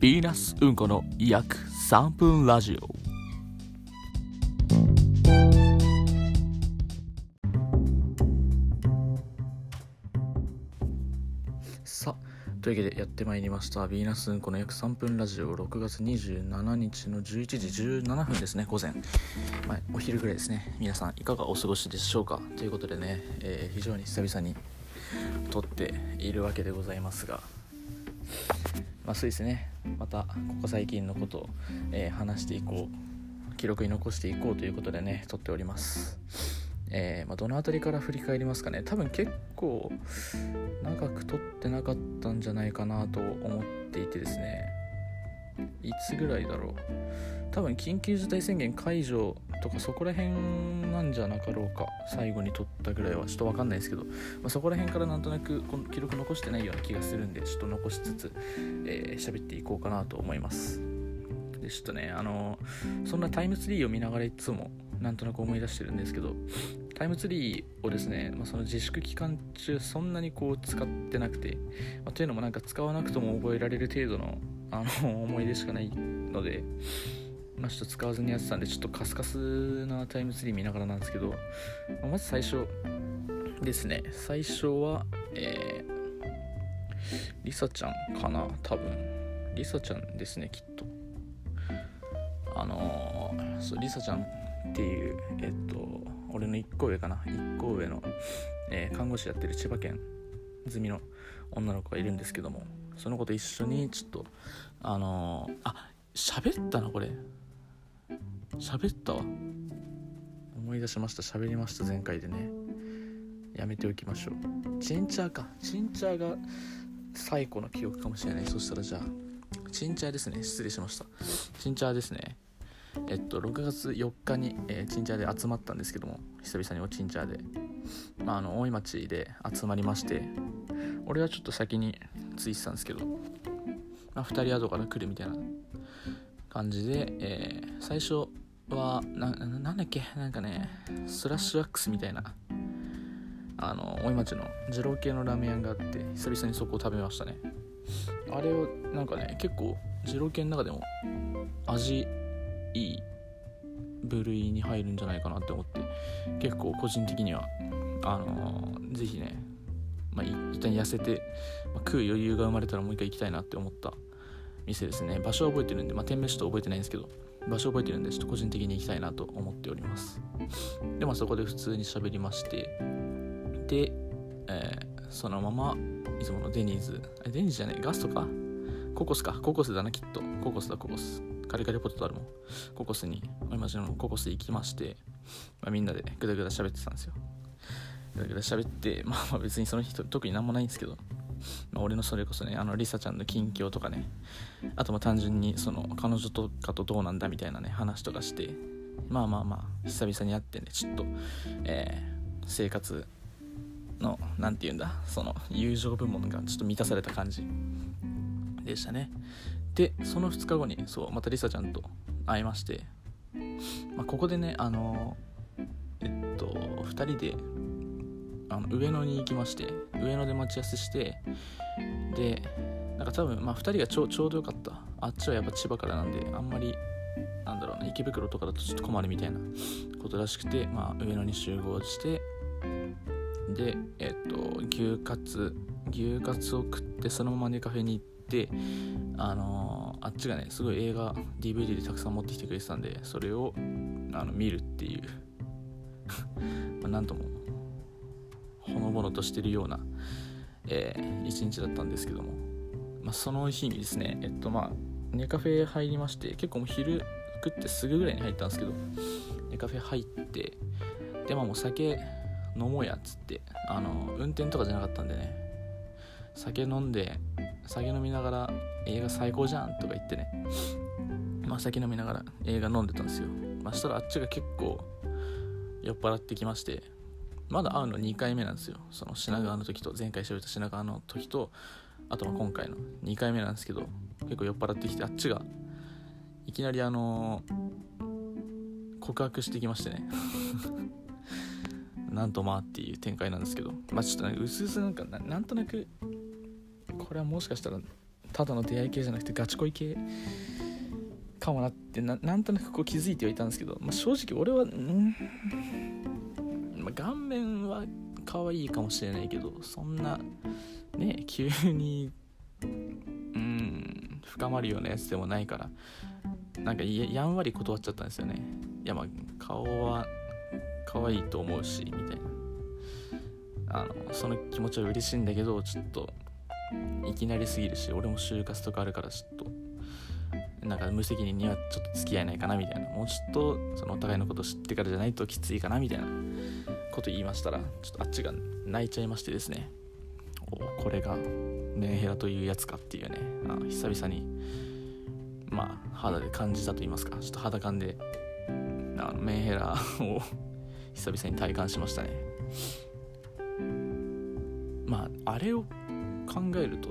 ヴィーナスうんこの約3分ラジオ。さあというわけでやってまいりました。ヴィーナスうんこの約3分ラジオ。6月27日の11時17分ですね。午前、まあ、お昼ぐらいですね。皆さんいかがお過ごしでしょうか？ということでね、えー非常に久々に撮っているわけでございますが。まあそうですね。またここ最近のことを、えー話していこう。記録に残していこうということでね撮っております。えーまあ、どの辺りから振り返りますかね。多分結構長く撮ってなかったんじゃないかなと思っていてですね。いつぐらいだろう。多分緊急事態宣言解除とかそこら辺なんじゃなかろうか。最後に撮ったぐらいはちょっと分かんないですけど、まあ、そこら辺からなんとなくこの記録残してないような気がするんでちょっと残しつつ喋、えーっていこうかなと思います。でちょっとねあのそんなタイムツリーを見ながらいつもなんとなく思い出してるんですけどタイムツリーをですね、まあ、その自粛期間中そんなにこう使ってなくて、まあというのもなんか使わなくとも覚えられる程度のあの 思い出しかないので、まあ、ちょっと使わずにやってたんでちょっとカスカスなタイムツリー見ながらなんですけど、まあまず最初ですね。最初はえー、リサちゃんかな多分。リサちゃんですねきっと。あのーそうリサちゃんっていうえっと俺の1個上かな。1個上の、えー看護師やってる千葉県済みの女の子がいるんですけどもその子と一緒にちょっとあのーあ喋ったなこれ。喋ったわ。思い出しました。喋りました。前回でね。やめておきましょう。チンチャーか。チンチャーが最古の記憶かもしれない。そしたらじゃあチンチャーですね。失礼しました。チンチャーですね。えっと6月4日に、えーチンチャで集まったんですけども久々におチンチャーで。まああの大井町で集まりまして俺はちょっと先に着いてたんですけど、まあ、2人後から来るみたいな感じで、えー最初はなななんだっけなんかねスラッシュワックスみたいなあの大井町の二郎系のラーメン屋があって久々にそこを食べましたね。あれをなんかね結構二郎系の中でも味いい部類に入るんじゃないかなって思って結構個人的にはあのーぜひね、まあ、一旦痩せて、まあ食う余裕が生まれたらもう一回行きたいなって思った店ですね。場所は覚えてるんで、まあ、店名ちょっと覚えてないんですけど場所覚えてるんでちょっと個人的に行きたいなと思っております。でまあそこで普通に喋りましてで、えーそのままいつものデニーズデニーズじゃないガストか？ココスか。ココスだなきっと。ココスだココス。カリカリポテトあるもん。ココスに大井町のココス行きまして、まあ、みんなでグダグダ喋ってたんですよ。グダグダ喋ってまあまあ別にその人特になんもないんですけど、まあ、俺のそれこそねあのリサちゃんの近況とかねあとまあ単純にその彼女とかとどうなんだみたいなね話とかしてまあまあまあ久々に会ってねちょっと、えー生活の何て言うんだその友情部門がちょっと満たされた感じでしたね。でその2日後にそうまたリサちゃんと会いまして、まあ、ここでねあのえっと2人であの上野に行きまして上野で待ち合わせしてでなんか多分まあ2人がちょちょうどよかった。あっちはやっぱ千葉からなんであんまりなんだろうな池袋とかだとちょっと困るみたいなことらしくて、まあ、上野に集合してでえっと牛カツ牛カツを食ってそのままネカフェに行ってあのあっちがねすごい映画 DVD でたくさん持ってきてくれてたんでそれをあの見るっていう。まあなんともほのぼのとしてるような、えー一日だったんですけども、まあ、その日にですねえっとまあネカフェ入りまして結構もう昼食ってすぐぐらいに入ったんですけどネカフェ入ってでまあもう酒飲もうやっつってあの運転とかじゃなかったんでね。酒飲んで酒飲みながら映画最高じゃんとか言ってね。まあ酒飲みながら映画飲んでたんですよ。まあしたらあっちが結構酔っ払ってきまして。まだ会うの2回目なんですよ。その品川の時と前回喋った品川の時とあとまあ今回の2回目なんですけど結構酔っ払ってきてあっちがいきなりあの告白してきましてね。なんとまあっていう展開なんですけど。まあちょっとねうすうすなんかなんとなくこれはもしかしたらただの出会い系じゃなくてガチ恋系かもなってなんとなくこう気づいてはいたんですけど、まあ、正直俺はん、まあ、顔面は可愛いかもしれないけどそんなね急にうん深まるようなやつでもないからなんかやんわり断っちゃったんですよね。いやまあ顔は可愛いと思うしみたいな。あのその気持ちは嬉しいんだけどちょっといきなりすぎるし俺も就活とかあるからちょっとなんか無責任にはちょっと付き合えないかなみたいな。もうちょっとそのお互いのこと知ってからじゃないときついかなみたいなこと言いましたらちょっとあっちが泣いちゃいましてですねおこれがメンヘラというやつかっていうね。あの久々にまあ肌で感じたと言いますかちょっと肌感であのメンヘラを久々に体感しましたね。まああれを考えると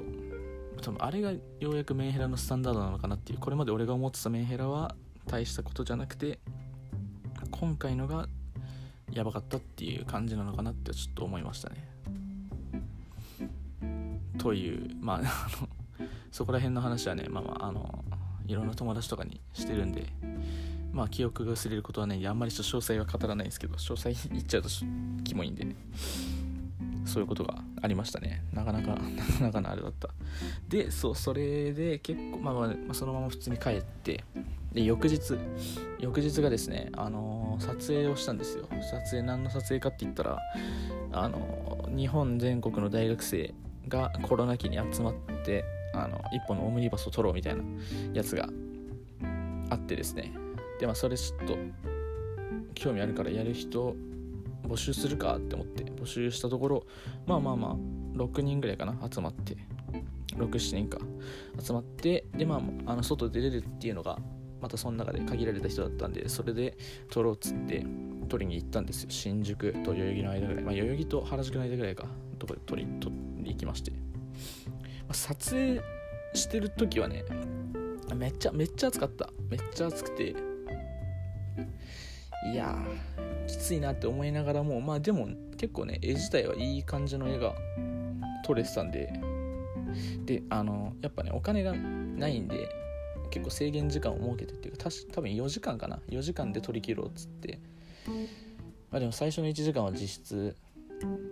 多分あれがようやくメンヘラのスタンダードなのかなっていうこれまで俺が思ってたメンヘラは大したことじゃなくて今回のがやばかったっていう感じなのかなってちょっと思いましたね。というまああの そこら辺の話はねまあまああのいろんな友達とかにしてるんでまあ記憶が薄れることはねあんまり詳細は語らないんですけど詳細言っちゃうとキモいんでそういうことがありましたね。なかなか なかなかのあれだった。でそうそれで結構まあ、まあ、そのまま普通に帰ってで翌日翌日がですねあのー、撮影をしたんですよ。撮影何の撮影かって言ったらあのー、日本全国の大学生がコロナ期に集まってあの一本のオムニバスを撮ろうみたいなやつがあってですね。でまあそれちょっと興味あるからやる人募集するかって思って募集したところまあまあまあ6人ぐらいかな集まって67人か集まってでまああの外出れるっていうのがまたその中で限られた人だったんでそれで撮ろうっつって撮りに行ったんですよ。新宿と代々木の間ぐらい。まあ代々木と原宿の間ぐらいかとこで撮り撮り行きまして、まあ、撮影してる時はねめっちゃめっちゃ暑かった。めっちゃ暑くて。いやきついなって思いながらもまあでも結構ね絵自体はいい感じの絵が撮れてたんでであのやっぱねお金がないんで結構制限時間を設けてっていうか多分4時間かな？4時間で撮り切ろうっつって。まあでも最初の1時間は実質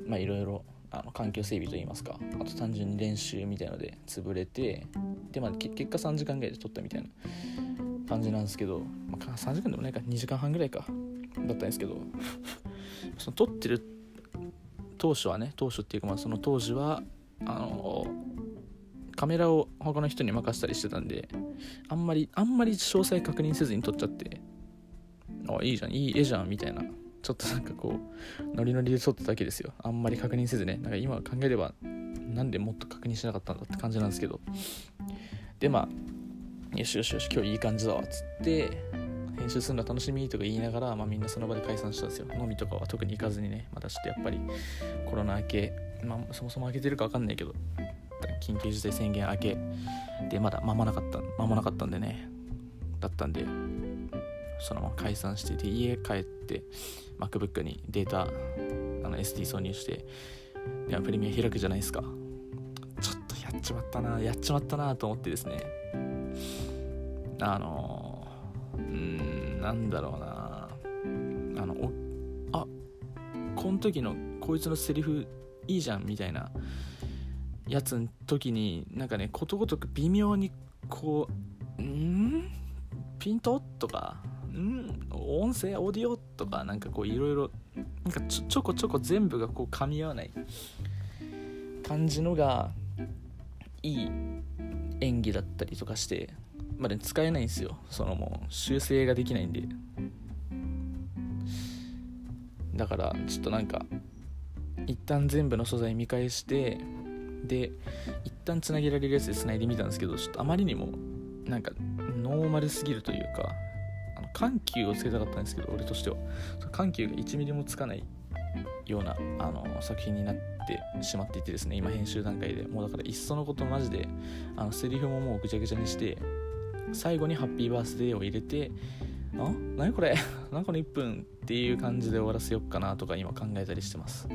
まあいろいろあの環境整備といいますかあと単純に練習みたいので潰れてでまあ結果3時間ぐらいで撮ったみたいな感じなんですけど、まあ、3時間でもないか2時間半ぐらいか。だったんですけど。その撮ってる当初はね当初っていうかまあその当時はあのカメラを他の人に任せたりしてたんであんまりあんまり詳細確認せずに撮っちゃってあいいじゃんいい絵じゃんみたいなちょっとなんかこうノリノリで撮っただけですよ。あんまり確認せずね。なんか今考えればなんでもっと確認しなかったんだって感じなんですけど。でまあよしよしよし今日いい感じだわっつって編集するの楽しみとか言いながら、まあ、みんなその場で解散したんですよ。飲みとかは特に行かずにねまたちょっとやっぱりコロナ明け、まあ、そもそも明けてるか分かんないけど緊急事態宣言明け。でまだ間もなかった間もなかったんでねだったんでそのまま解散してで家帰って MacBook にデータあの SD 挿入してでプレミア開くじゃないですか。ちょっとやっちまったなやっちまったなと思ってですね。あのうんなんだろうなあのおあこの時のこいつのセリフいいじゃんみたいなやつの時になんかねことごとく微妙にこう「んピント?」とか「ん音声オーディオ?」とかなんかこういろいろなんかちょちょこちょこ全部がこう噛み合わない感じのがいい演技だったりとかしてまだ、使えないんですよ。そのもう修正ができないんで。だからちょっとなんか一旦全部の素材見返してで一旦つなげられるやつでつないでみたんですけどちょっとあまりにもなんかノーマルすぎるというかあの緩急をつけたかったんですけど俺としては。緩急が1ミリもつかないようなあの作品になってしまっていてですね今編集段階で。もうだからいっそのことマジであのセリフももうぐちゃぐちゃにして最後に「ハッピーバースデー」を入れてあ？何これ？何この1分？っていう感じで終わらせようかなとか今考えたりしてます。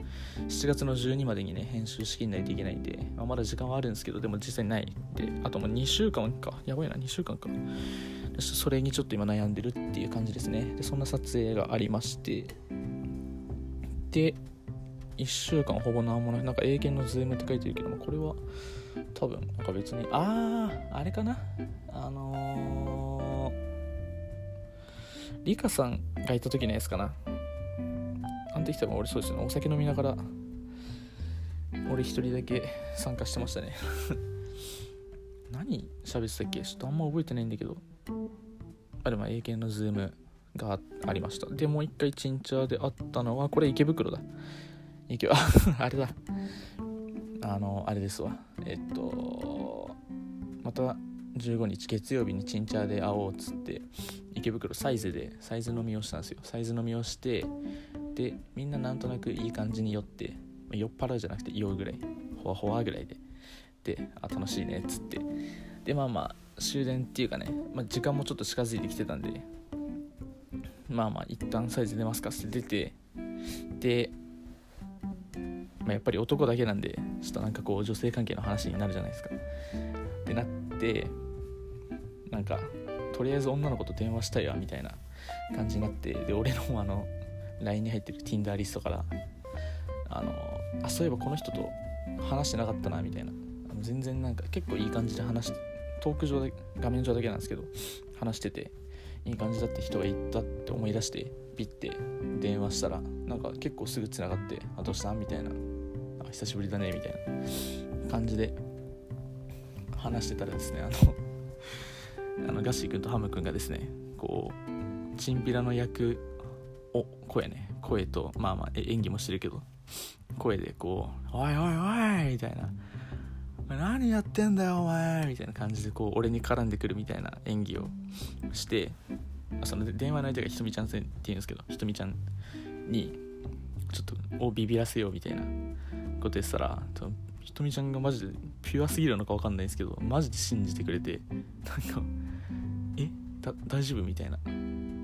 7月の12までにね編集しきんないといけないんで、まあ、まだ時間はあるんですけどでも実際ないであともう2週間か。やばいな2週間か。それにちょっと今悩んでるっていう感じですね。でそんな撮影がありまして。で1週間ほぼ何もない。なんか英検のズームって書いてるけどもこれは多分なんか別にあああれかな？あのー、リカさんがいた時のやつかな？あの時多分俺そうですね。お酒飲みながら俺一人だけ参加してましたね。何喋ってたっけ？ちょっとあんま覚えてないんだけど。あでも英検のズームがありました。でもう一回チンチャーであったのはこれ池袋だ。池ああれだ。あのあれですわ。えっとまた15日月曜日にチンチャーで会おうっつって池袋サイズでサイズ飲みをしたんですよ。サイズ飲みをしてでみんななんとなくいい感じに酔って酔っ払うじゃなくて酔うぐらい。ほわほわぐらいで。であ楽しいねっつって。でまあまあ終電っていうかね、まあ、時間もちょっと近づいてきてたんでまあまあ一旦サイズ出ますかって出てで、まあ、やっぱり男だけなんでちょっとなんかこう女性関係の話になるじゃないですか。ってなってなんかとりあえず女の子と電話したいわみたいな感じになってで俺のあの LINE に入ってる Tinder リストからあのあそういえばこの人と話してなかったなみたいな。全然なんか結構いい感じで話してトーク上で画面上だけなんですけど話してていい感じだって人がいたって思い出してピッて電話したらなんか結構すぐ繋がって「あどうした?」みたいな「久しぶりだね」みたいな感じで話してたらですねあの あのガッシー君とハム君がですねこうチンピラの役を声ね声とまあまあ演技もしてるけど声でこう「おいおいおい!」みたいな何やってんだよお前みたいな感じでこう俺に絡んでくるみたいな演技をしてその電話の相手がひとみちゃんって言うんですけどひとみちゃんにちょっとをビビらせようみたいなこと言ってたらひとみちゃんがマジでピュアすぎるのか分かんないんですけどマジで信じてくれて なんかえ大丈夫みたいな。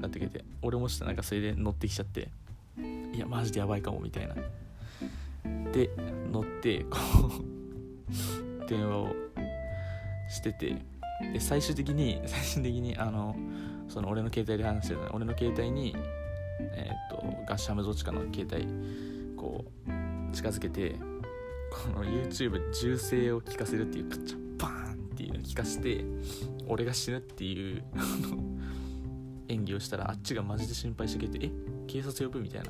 なってくれて俺もしてなんかそれで乗ってきちゃっていやマジでやばいかもみたいな。で乗ってこう 電話をしててで最終的に最終的にあのその俺の携帯で話してた俺の携帯にえっ、とガッシャムどっちかの携帯こう近づけてこの YouTube 銃声を聞かせるっていうカチャバーンっていうのを聞かせて俺が死ぬっていう演技をしたらあっちがマジで心配してくれてえ？警察呼ぶみたいな。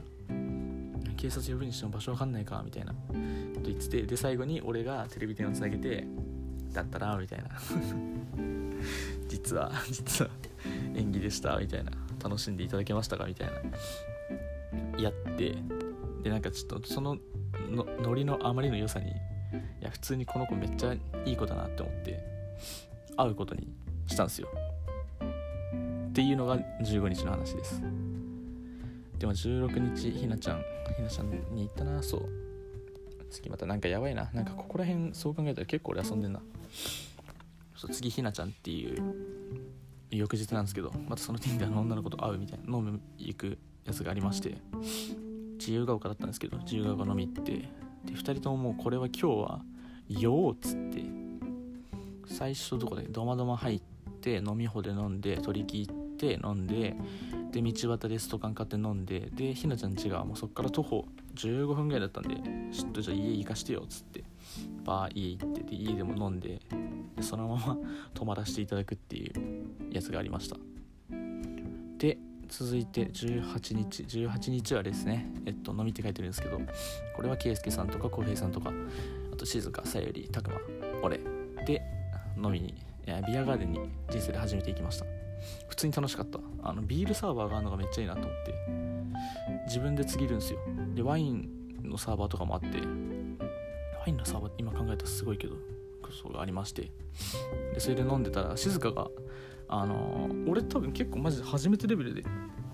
警察呼ぶにしても場所わかんないかみたいな。こと言っててで最後に俺がテレビ電話つなげてだったらみたいな。実は実は演技でしたみたいな。楽しんでいただけましたかみたいな。やってでなんかちょっとそののノリのあまりの良さにいや普通にこの子めっちゃいい子だなって思って会うことにしたんですよ。っていうのが15日の話です。でも16日ひなちゃんひなちゃんに行ったな。そう。次またなんかやばいな。なんかここら辺そう考えたら結構俺遊んでんな。そう次ひなちゃんっていう翌日なんですけどまたその Tinder の女の子と会うみたいな飲み行くやつがありまして自由が丘だったんですけど自由が丘飲み行ってで2人とももうこれは今日は酔おうっつって最初どこでドマドマ入って飲み穂で飲んで取り切って飲んでで道端でストカン買って飲んででひなちゃん家がもうそっから徒歩15分ぐらいだったんでちょっとじゃあ家行かしてよっつってバー家行ってで家でも飲んででそのまま泊まらせていただくっていうやつがありました。で続いて18日18日はですねえっと飲みって書いてるんですけどこれは圭介さんとか浩平さんとかあと静香さゆり拓磨俺で飲みにビアガーデンに人生で初めて行きました。普通に楽しかった。あのビールサーバーがあるのがめっちゃいいなと思って自分で継ぎるんですよ。でワインのサーバーとかもあってワインのサーバー今考えたらすごいけどそうがありまして。でそれで飲んでたら静香があの、俺多分結構マジで初めてレベルで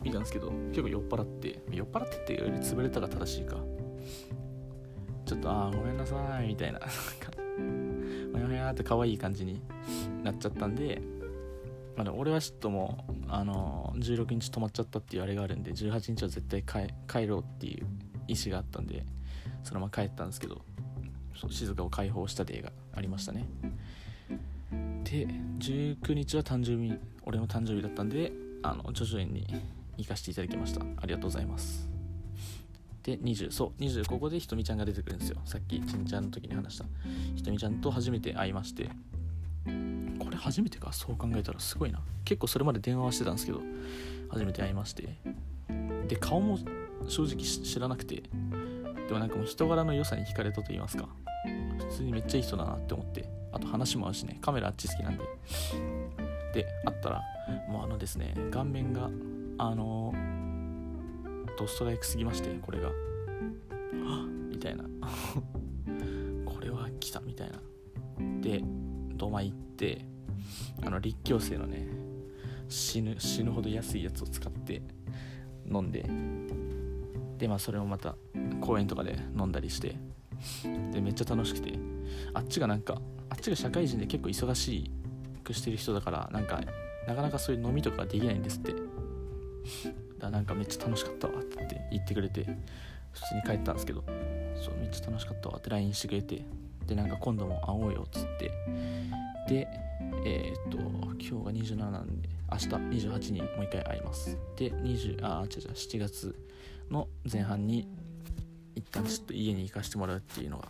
見たんですけど結構酔っ払って酔っ払ってってより潰れたが正しいか。ちょっとああごめんなさいみたいな。なんかほやほやって可愛い感じになっちゃったんでまあ、俺はちょっともう、あのー、16日泊まっちゃったっていうあれがあるんで18日は絶対帰ろうっていう意思があったんでそのまま帰ったんですけど静かを解放したデーがありましたね。で19日は誕生日俺の誕生日だったんであの徐々に行かせていただきました。ありがとうございます。で20そう20ここでひとみちゃんが出てくるんですよ。さっきちんちゃんの時に話した。ひとみちゃんと初めて会いまして。これ初めてか？そう考えたらすごいな。結構それまで電話はしてたんですけど初めて会いまして。で顔も正直知らなくて。でもなんかもう人柄の良さに惹かれたと言いますか。普通にめっちゃいい人だなって思って。あと話も合うしね。カメラあっち好きなんで。で会ったらもうあのですね顔面があのドストライクすぎましてこれが。みたいな。これは来たみたいな。で土間行ってあの立教生のね死ぬ死ぬほど安いやつを使って飲んで。でまあそれをまた公園とかで飲んだりして。でめっちゃ楽しくて。あっちがなんかあっちが社会人で結構忙しくしてる人だからなんかなかなかそういう飲みとかできないんですって。だなんかめっちゃ楽しかったわって言ってくれて普通に帰ったんですけど。そうめっちゃ楽しかったわって LINE してくれて。でなんか今度も会おうよっつって。でえー、っと今日が27なんで明日28にもう一回会います。で20あ違う違う7月の前半に一旦ちょっと家に行かしてもらうっていうのが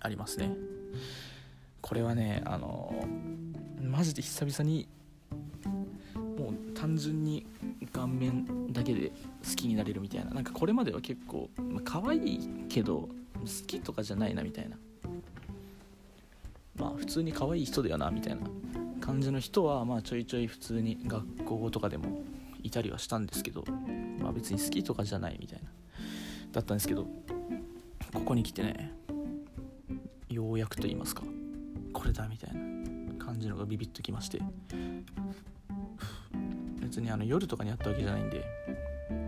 ありますね。これはねあのマジで久々にもう単純に顔面だけで好きになれるみたいな。なんかこれまでは結構、まあ、可愛いけど好きとかじゃないなみたいな。まあ普通に可愛い人だよなみたいな。感じの人はまあちょいちょい普通に学校とかでもいたりはしたんですけどまあ別に好きとかじゃないみたいな。だったんですけどここに来てねようやくと言いますか。これだみたいな感じのがビビッときまして。別にあの夜とかにあったわけじゃないんで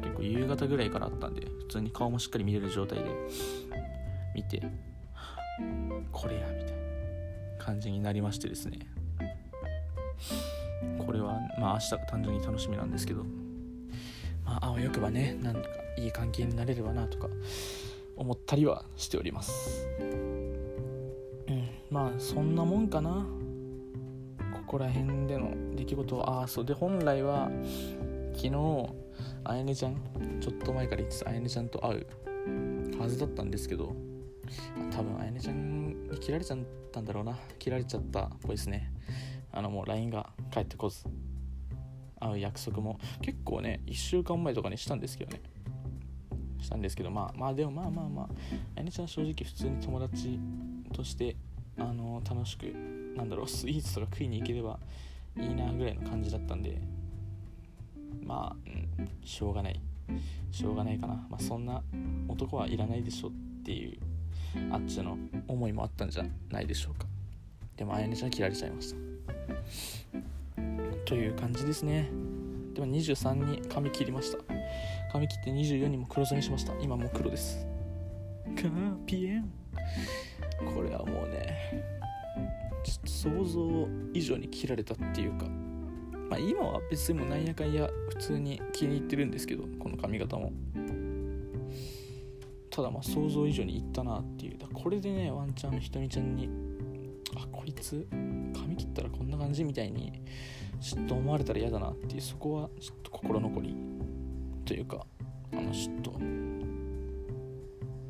結構夕方ぐらいからあったんで普通に顔もしっかり見れる状態で見てこれやみたいな感じになりましてですね。これはまあ明日が単純に楽しみなんですけど。まああわよくばねなんかいい関係になれればなとか思ったりはしております。まあそんなもんかな。ここら辺での出来事は。ああそう。で本来は昨日あやねちゃんちょっと前から言ってたあやねちゃんと会うはずだったんですけど多分あやねちゃんに切られちゃったんだろうな。切られちゃったっぽいですね。あのもう LINE が返ってこず会う約束も。結構ね1週間前とかにしたんですけどね。したんですけどまあまあでもまあまあまああやねちゃん正直普通に友達としてあの楽しくなんだろうスイーツとか食いに行ければいいなぐらいの感じだったんでまあ、うん、しょうがない。しょうがないかな、まあ、そんな男はいらないでしょっていうあっちの思いもあったんじゃないでしょうか。でもあやねちゃん切られちゃいました。という感じですね。でも23に髪切りました。髪切って24にも黒染めしました。今もう黒です。カーピエン。これはもうねちょっと想像以上に切られたっていうかまあ今は別にもなんやかんや普通に気に入ってるんですけどこの髪型も。ただまあ想像以上にいったなっていう。だこれでねワンチャンひとみちゃんにあこいつ髪切ったらこんな感じみたいにちょっと思われたら嫌だなっていうそこはちょっと心残り。というかあのちょっと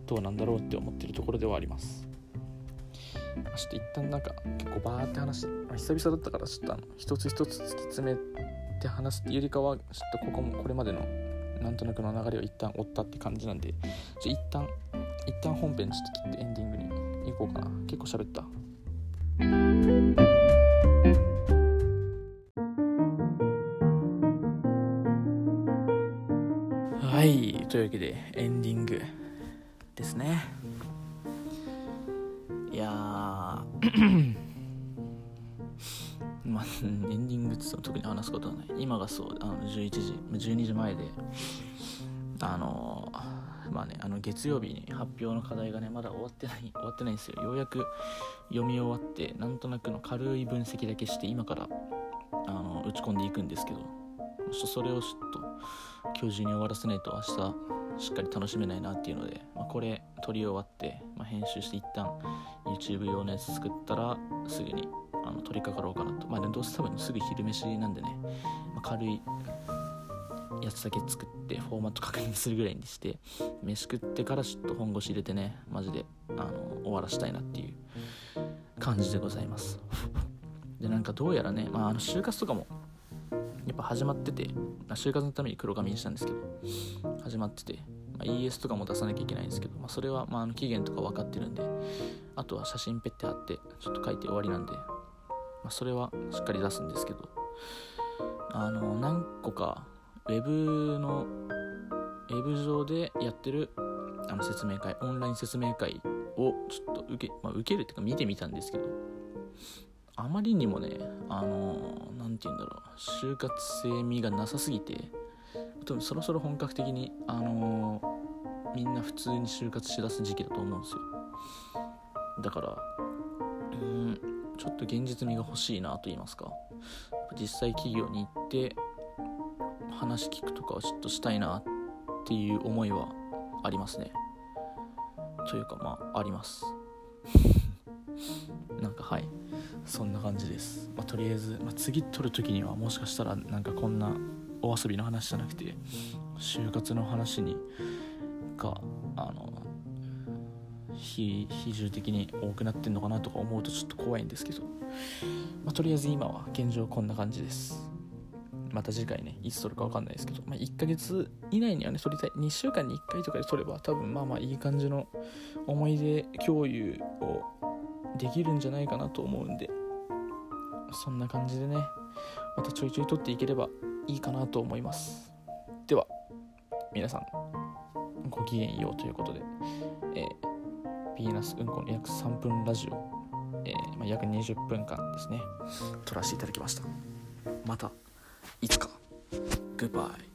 どうなんだろうって思ってるところではあります。ちょっと一旦なんか結構バーって話して、まあ、久々だったからちょっとあの一つ一つ突き詰めて話すっていうよりかはちょっとここもこれまでのなんとなくの流れを一旦追ったって感じなんでじゃ一旦一旦本編ちょっと切ってエンディングに行こうかな。結構喋った。はいというわけでエンディングですね。いや まあ、エンディングって特に話すことはない。今がそうあの11時。12時前で。あのまあねあの月曜日に発表の課題がねまだ終わってない終わってないんですよ。ようやく読み終わってなんとなくの軽い分析だけして今からあの打ち込んでいくんですけど。それをちょっと今日中に終わらせないと明日しっかり楽しめないなっていうので、まあ、これ撮り終わって、まあ、編集して一旦 YouTube 用のやつ作ったらすぐにあの取り掛かろうかなと。まあ、どうせ多分すぐ昼飯なんでね、まあ、軽いやつだけ作ってフォーマット確認するぐらいにして飯食ってからちょっと本腰入れてねマジであの終わらしたいなっていう感じでございます。でなんかどうやらね、まあ、あの就活とかもっぱ始まってて、ま、就活のために黒髪にしたんですけど始まってて、まあ、ES とかも出さなきゃいけないんですけど、まあ、それはまあの期限とか分かってるんであとは写真ペッて貼ってちょっと書いて終わりなんで、まあ、それはしっかり出すんですけどあの何個かウェブのウェブ上でやってるあの説明会オンライン説明会をちょっと受け,、まあ、受けるっていうか見てみたんですけどあまりにもねあの何て言うんだろう。就活生味がなさすぎて多分そろそろ本格的にあのみんな普通に就活しだす時期だと思うんですよ。だからうんちょっと現実味が欲しいなと言いますか。実際企業に行って話聞くとかはちょっとしたいなっていう思いはありますね。というかまああります。なんかはい。そんな感じです、まあ、とりあえず、まあ、次撮る時にはもしかしたらなんかこんなお遊びの話じゃなくて就活の話にがあの比重的に多くなってんのかなとか思うとちょっと怖いんですけど、まあ、とりあえず今は現状こんな感じです。また次回ねいつ撮るか分かんないですけど、まあ、1ヶ月以内にはね撮りたい。2週間に1回とかで撮れば多分まあまあいい感じの思い出共有をできるんじゃないかなと思うんでそんな感じでねまたちょいちょい撮っていければいいかなと思いますでは皆さんごきげんようということで、えー、ヴィーナスうんこの約3分ラジオ、えーまあ、約20分間ですね撮らせていただきましたまたいつか。Goodbye.